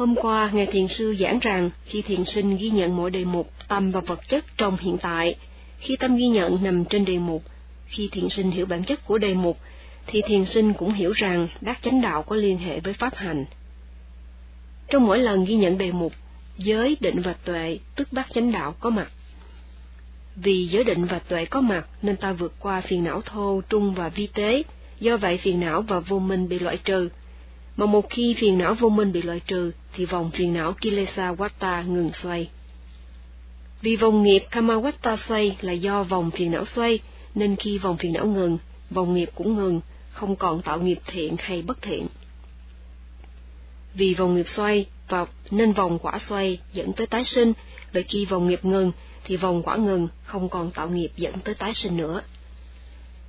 Hôm qua, Ngài Thiền Sư giảng rằng khi thiền sinh ghi nhận mỗi đề mục tâm và vật chất trong hiện tại, khi tâm ghi nhận nằm trên đề mục, khi thiền sinh hiểu bản chất của đề mục, thì thiền sinh cũng hiểu rằng bát chánh đạo có liên hệ với pháp hành. Trong mỗi lần ghi nhận đề mục, giới, định và tuệ, tức bát chánh đạo có mặt. Vì giới định và tuệ có mặt nên ta vượt qua phiền não thô, trung và vi tế, do vậy phiền não và vô minh bị loại trừ. Mà một khi phiền não vô minh bị loại trừ, thì vòng phiền não Kilesa Watta ngừng xoay. Vì vòng nghiệp Kamawatta xoay là do vòng phiền não xoay, nên khi vòng phiền não ngừng, vòng nghiệp cũng ngừng, không còn tạo nghiệp thiện hay bất thiện. Vì vòng nghiệp xoay, và nên vòng quả xoay dẫn tới tái sinh, vậy khi vòng nghiệp ngừng, thì vòng quả ngừng, không còn tạo nghiệp dẫn tới tái sinh nữa.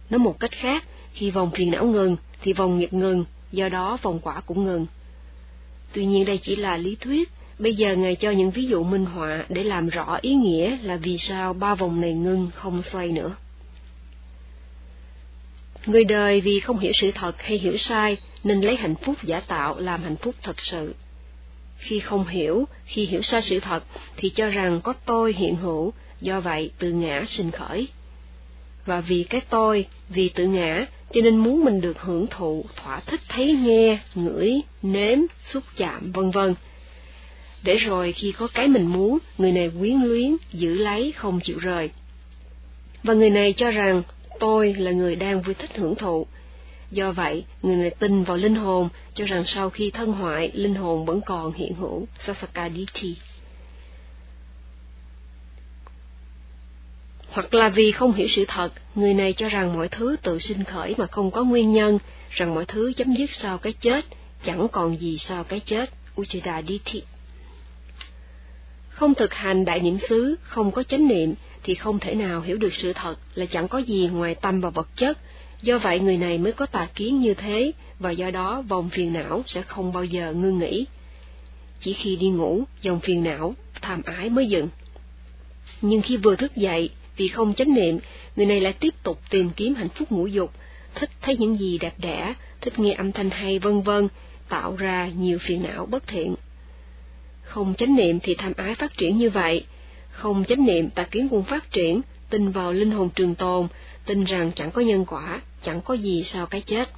Nói một cách khác, khi vòng phiền não ngừng, thì vòng nghiệp ngừng, do đó vòng quả cũng ngừng. Tuy nhiên đây chỉ là lý thuyết, bây giờ Ngài cho những ví dụ minh họa để làm rõ ý nghĩa là vì sao ba vòng này ngưng không xoay nữa. Người đời vì không hiểu sự thật hay hiểu sai nên lấy hạnh phúc giả tạo làm hạnh phúc thật sự. Khi không hiểu, khi hiểu sai sự thật thì cho rằng có tôi hiện hữu, do vậy từ ngã sinh khởi. Và vì cái tôi, vì tự ngã, cho nên muốn mình được hưởng thụ, thỏa thích thấy nghe, ngửi, nếm, xúc chạm, vân vân. Để rồi khi có cái mình muốn, người này quyến luyến, giữ lấy, không chịu rời. Và người này cho rằng tôi là người đang vui thích hưởng thụ. Do vậy, người này tin vào linh hồn, cho rằng sau khi thân hoại, linh hồn vẫn còn hiện hữu, sasakaditi Hoặc là vì không hiểu sự thật, người này cho rằng mọi thứ tự sinh khởi mà không có nguyên nhân, rằng mọi thứ chấm dứt sau cái chết, chẳng còn gì sau cái chết, Uchida Ditti. Không thực hành đại niệm xứ, không có chánh niệm, thì không thể nào hiểu được sự thật là chẳng có gì ngoài tâm và vật chất, do vậy người này mới có tà kiến như thế, và do đó vòng phiền não sẽ không bao giờ ngưng nghỉ. Chỉ khi đi ngủ, dòng phiền não, tham ái mới dừng. Nhưng khi vừa thức dậy, vì không chánh niệm, người này lại tiếp tục tìm kiếm hạnh phúc ngũ dục, thích thấy những gì đẹp đẽ, thích nghe âm thanh hay vân vân, tạo ra nhiều phiền não bất thiện. Không chánh niệm thì tham ái phát triển như vậy, không chánh niệm tà kiến cũng phát triển, tin vào linh hồn trường tồn, tin rằng chẳng có nhân quả, chẳng có gì sau cái chết.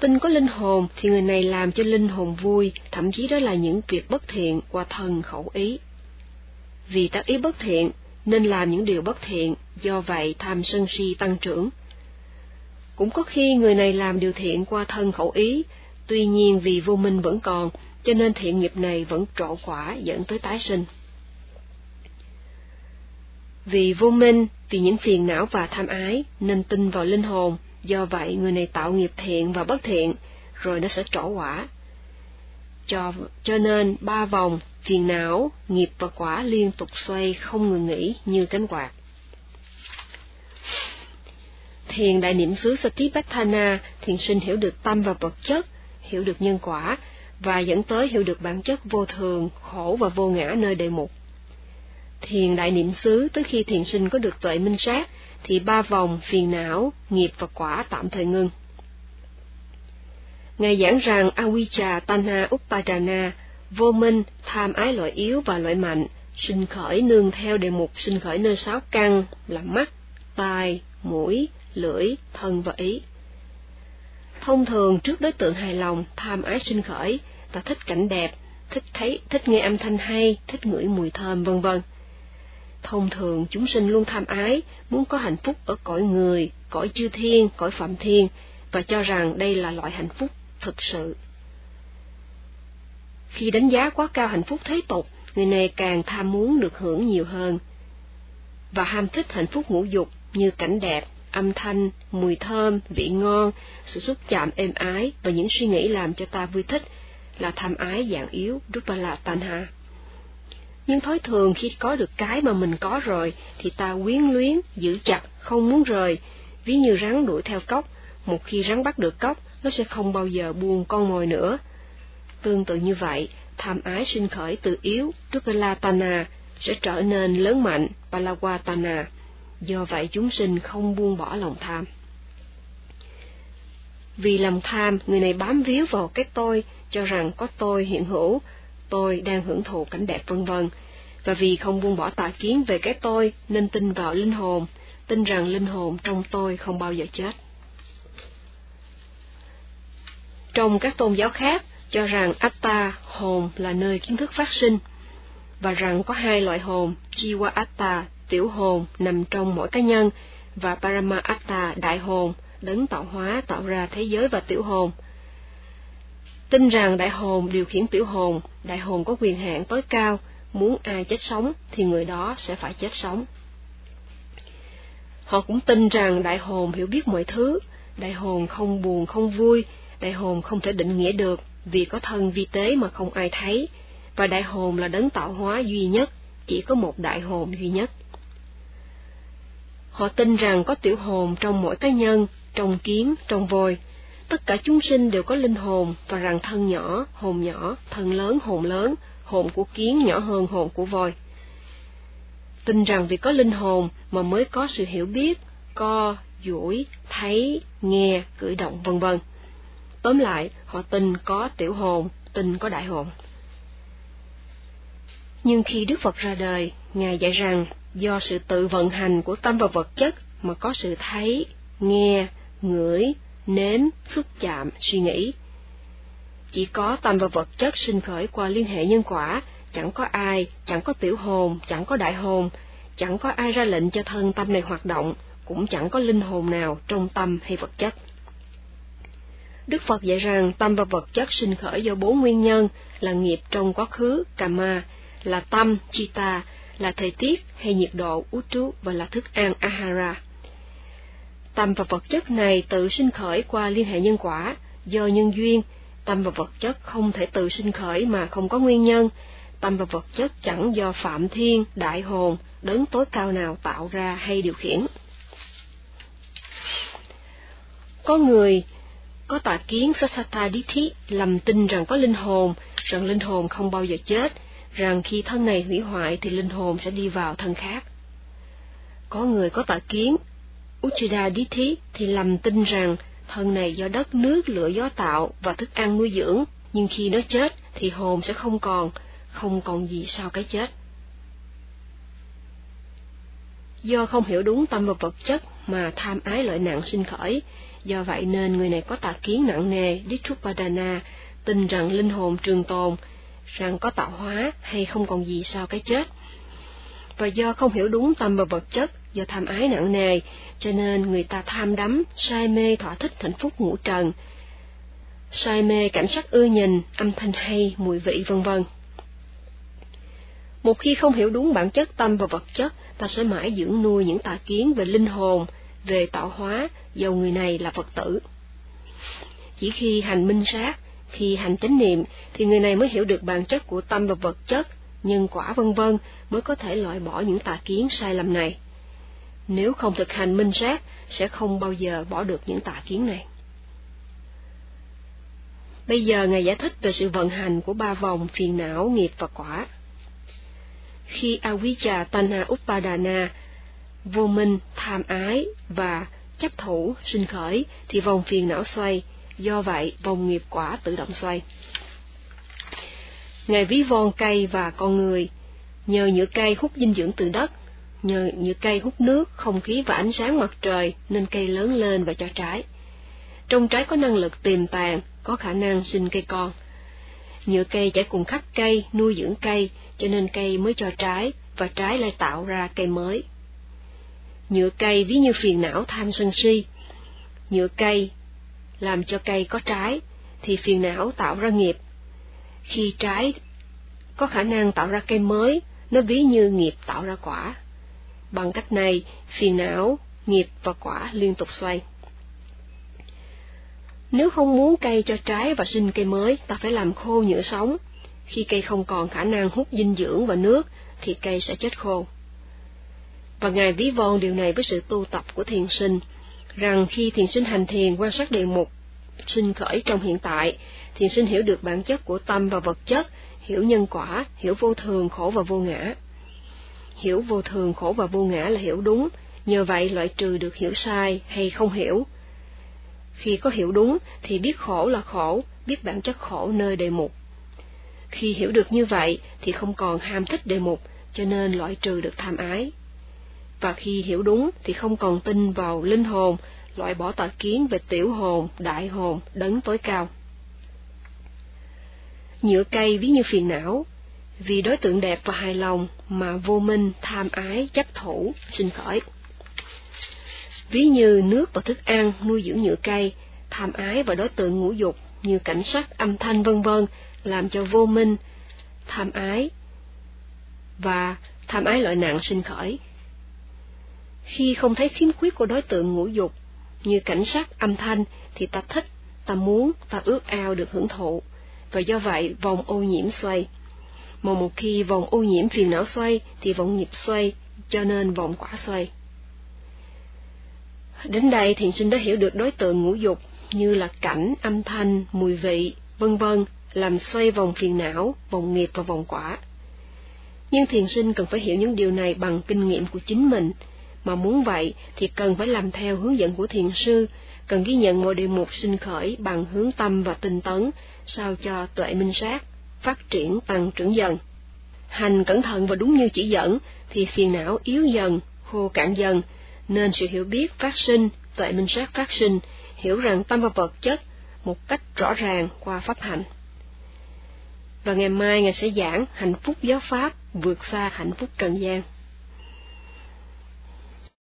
Tin có linh hồn thì người này làm cho linh hồn vui, thậm chí đó là những việc bất thiện qua thân khẩu ý. Vì tác ý bất thiện, nên làm những điều bất thiện, do vậy tham sân si tăng trưởng. Cũng có khi người này làm điều thiện qua thân khẩu ý, tuy nhiên vì vô minh vẫn còn, cho nên thiện nghiệp này vẫn trổ quả dẫn tới tái sinh. Vì vô minh, vì những phiền não và tham ái, nên tin vào linh hồn, do vậy người này tạo nghiệp thiện và bất thiện, rồi nó sẽ trổ quả. Cho, cho nên ba vòng, phiền não, nghiệp và quả liên tục xoay không ngừng nghỉ như cánh quạt. Thiền đại niệm xứ Satipatthana, thiền sinh hiểu được tâm và vật chất, hiểu được nhân quả, và dẫn tới hiểu được bản chất vô thường, khổ và vô ngã nơi đề mục. Thiền đại niệm xứ tới khi thiền sinh có được tuệ minh sát, thì ba vòng phiền não, nghiệp và quả tạm thời ngưng. Ngài giảng rằng Avijja Tanha Upadana, vô minh, tham ái loại yếu và loại mạnh, sinh khởi nương theo đề mục sinh khởi nơi sáu căn là mắt, tai, mũi, lưỡi, thân và ý. Thông thường trước đối tượng hài lòng, tham ái sinh khởi, ta thích cảnh đẹp, thích thấy, thích nghe âm thanh hay, thích ngửi mùi thơm vân vân. Thông thường chúng sinh luôn tham ái, muốn có hạnh phúc ở cõi người, cõi chư thiên, cõi phạm thiên, và cho rằng đây là loại hạnh phúc thực sự. Khi đánh giá quá cao hạnh phúc thế tục, người này càng tham muốn được hưởng nhiều hơn, và ham thích hạnh phúc ngũ dục như cảnh đẹp, âm thanh, mùi thơm, vị ngon, sự xúc chạm êm ái và những suy nghĩ làm cho ta vui thích là tham ái dạng yếu, Rupala Tanha. Nhưng thói thường khi có được cái mà mình có rồi thì ta quyến luyến, giữ chặt, không muốn rời, ví như rắn đuổi theo cốc, một khi rắn bắt được cốc, nó sẽ không bao giờ buông con mồi nữa. Tương tự như vậy, tham ái sinh khởi từ yếu, Rupalatana, sẽ trở nên lớn mạnh, Palawatana. Do vậy chúng sinh không buông bỏ lòng tham. Vì lòng tham, người này bám víu vào cái tôi, cho rằng có tôi hiện hữu, tôi đang hưởng thụ cảnh đẹp vân vân. Và vì không buông bỏ tà kiến về cái tôi, nên tin vào linh hồn, tin rằng linh hồn trong tôi không bao giờ chết. Trong các tôn giáo khác, cho rằng Atta, hồn là nơi kiến thức phát sinh, và rằng có hai loại hồn, Jiva Atta, tiểu hồn, nằm trong mỗi cá nhân, và Parama Atta, đại hồn, đấng tạo hóa tạo ra thế giới và tiểu hồn. Tin rằng đại hồn điều khiển tiểu hồn, đại hồn có quyền hạn tối cao, muốn ai chết sống thì người đó sẽ phải chết sống. Họ cũng tin rằng đại hồn hiểu biết mọi thứ, đại hồn không buồn không vui, đại hồn không thể định nghĩa được vì có thân vi tế mà không ai thấy, và đại hồn là đấng tạo hóa duy nhất, chỉ có một đại hồn duy nhất. Họ tin rằng có tiểu hồn trong mỗi cá nhân, trong kiến, trong voi. Tất cả chúng sinh đều có linh hồn và rằng thân nhỏ, hồn nhỏ, thân lớn, hồn lớn, hồn của kiến nhỏ hơn hồn của voi. Tin rằng vì có linh hồn mà mới có sự hiểu biết, co, duỗi, thấy, nghe, cử động vân vân. Tóm lại, họ tình có tiểu hồn, tình có đại hồn. Nhưng khi Đức Phật ra đời, Ngài dạy rằng do sự tự vận hành của tâm và vật chất mà có sự thấy, nghe, ngửi, nếm, xúc chạm, suy nghĩ. Chỉ có tâm và vật chất sinh khởi qua liên hệ nhân quả, chẳng có ai, chẳng có tiểu hồn, chẳng có đại hồn, chẳng có ai ra lệnh cho thân tâm này hoạt động, cũng chẳng có linh hồn nào trong tâm hay vật chất. Đức Phật dạy rằng tâm và vật chất sinh khởi do bốn nguyên nhân là nghiệp trong quá khứ, Kama, là tâm, Chita, là thời tiết hay nhiệt độ, Utu và là thức ăn, Ahara. Tâm và vật chất này tự sinh khởi qua liên hệ nhân quả, do nhân duyên, tâm và vật chất không thể tự sinh khởi mà không có nguyên nhân, tâm và vật chất chẳng do phạm thiên, đại hồn, đấng tối cao nào tạo ra hay điều khiển. Có người có tà kiến Sasata Dithi lầm tin rằng có linh hồn, rằng linh hồn không bao giờ chết, rằng khi thân này hủy hoại thì linh hồn sẽ đi vào thân khác. Có người có tà kiến Uchida Dithi thì lầm tin rằng thân này do đất nước lửa gió tạo và thức ăn nuôi dưỡng, nhưng khi nó chết thì hồn sẽ không còn, không còn gì sau cái chết. Do không hiểu đúng tâm và vật chất mà tham ái lợi nặng sinh khởi, do vậy nên người này có tà kiến nặng nề Ditrupadana, tin rằng linh hồn trường tồn, rằng có tạo hóa hay không còn gì sau cái chết. Và do không hiểu đúng tâm và vật chất, do tham ái nặng nề, cho nên người ta tham đắm, say mê thỏa thích hạnh phúc ngũ trần, say mê cảnh sắc ưa nhìn, âm thanh hay, mùi vị vân vân. Một khi không hiểu đúng bản chất tâm và vật chất, ta sẽ mãi dưỡng nuôi những tà kiến về linh hồn, về tạo hóa, dầu người này là Phật tử. Chỉ khi hành minh sát, khi hành chánh niệm, thì người này mới hiểu được bản chất của tâm và vật chất, nhân quả vân vân mới có thể loại bỏ những tà kiến sai lầm này. Nếu không thực hành minh sát, sẽ không bao giờ bỏ được những tà kiến này. Bây giờ Ngài giải thích về sự vận hành của ba vòng phiền não, nghiệp và quả. Khi Avijja Tana Upadana, vô minh, tham ái và chấp thủ sinh khởi thì vòng phiền não xoay, do vậy vòng nghiệp quả tự động xoay. Ngài ví von cây và con người, nhờ nhựa cây hút dinh dưỡng từ đất, nhờ nhựa cây hút nước, không khí và ánh sáng mặt trời nên cây lớn lên và cho trái. Trong trái có năng lực tiềm tàng, có khả năng sinh cây con. Nhựa cây chảy cùng khắp cây, nuôi dưỡng cây, cho nên cây mới cho trái, và trái lại tạo ra cây mới. Nhựa cây ví như phiền não tham sân si. Nhựa cây làm cho cây có trái, thì phiền não tạo ra nghiệp. Khi trái có khả năng tạo ra cây mới, nó ví như nghiệp tạo ra quả. Bằng cách này, phiền não, nghiệp và quả liên tục xoay. Nếu không muốn cây cho trái và sinh cây mới, ta phải làm khô nhựa sống. Khi cây không còn khả năng hút dinh dưỡng và nước, thì cây sẽ chết khô. Và Ngài ví von điều này với sự tu tập của thiền sinh, rằng khi thiền sinh hành thiền quan sát đề mục sinh khởi trong hiện tại, thiền sinh hiểu được bản chất của tâm và vật chất, hiểu nhân quả, hiểu vô thường, khổ và vô ngã. Hiểu vô thường, khổ và vô ngã là hiểu đúng, nhờ vậy loại trừ được hiểu sai hay không hiểu. Khi có hiểu đúng thì biết khổ là khổ, biết bản chất khổ nơi đề mục. Khi hiểu được như vậy thì không còn ham thích đề mục, cho nên loại trừ được tham ái. Và khi hiểu đúng thì không còn tin vào linh hồn, loại bỏ tà kiến về tiểu hồn, đại hồn, đấng tối cao. Nhựa cây ví như phiền não, vì đối tượng đẹp và hài lòng mà vô minh, tham ái, chấp thủ, sinh khởi. Ví như nước và thức ăn nuôi dưỡng nhựa cây, tham ái và đối tượng ngũ dục như cảnh sắc, âm thanh vân vân làm cho vô minh, tham ái và tham ái loại nặng sinh khởi. Khi không thấy khiếm khuyết của đối tượng ngũ dục như cảnh sắc, âm thanh thì ta thích, ta muốn, ta ước ao được hưởng thụ, và do vậy vòng ô nhiễm xoay. Mà một khi vòng ô nhiễm phiền não xoay thì vòng nghiệp xoay, cho nên vòng quả xoay. Đến đây thiền sinh đã hiểu được đối tượng ngũ dục như là cảnh, âm thanh, mùi vị, vân vân làm xoay vòng phiền não, vòng nghiệp và vòng quả. Nhưng thiền sinh cần phải hiểu những điều này bằng kinh nghiệm của chính mình, mà muốn vậy thì cần phải làm theo hướng dẫn của thiền sư, cần ghi nhận mọi điều mục sinh khởi bằng hướng tâm và tinh tấn, sao cho tuệ minh sát, phát triển tăng trưởng dần. Hành cẩn thận và đúng như chỉ dẫn, thì phiền não yếu dần, khô cạn dần, nên sự hiểu biết phát sinh, tuệ minh sát phát sinh, hiểu rằng tâm và vật chất một cách rõ ràng qua pháp hạnh. Và ngày mai Ngài sẽ giảng hạnh phúc giáo pháp vượt xa hạnh phúc trần gian.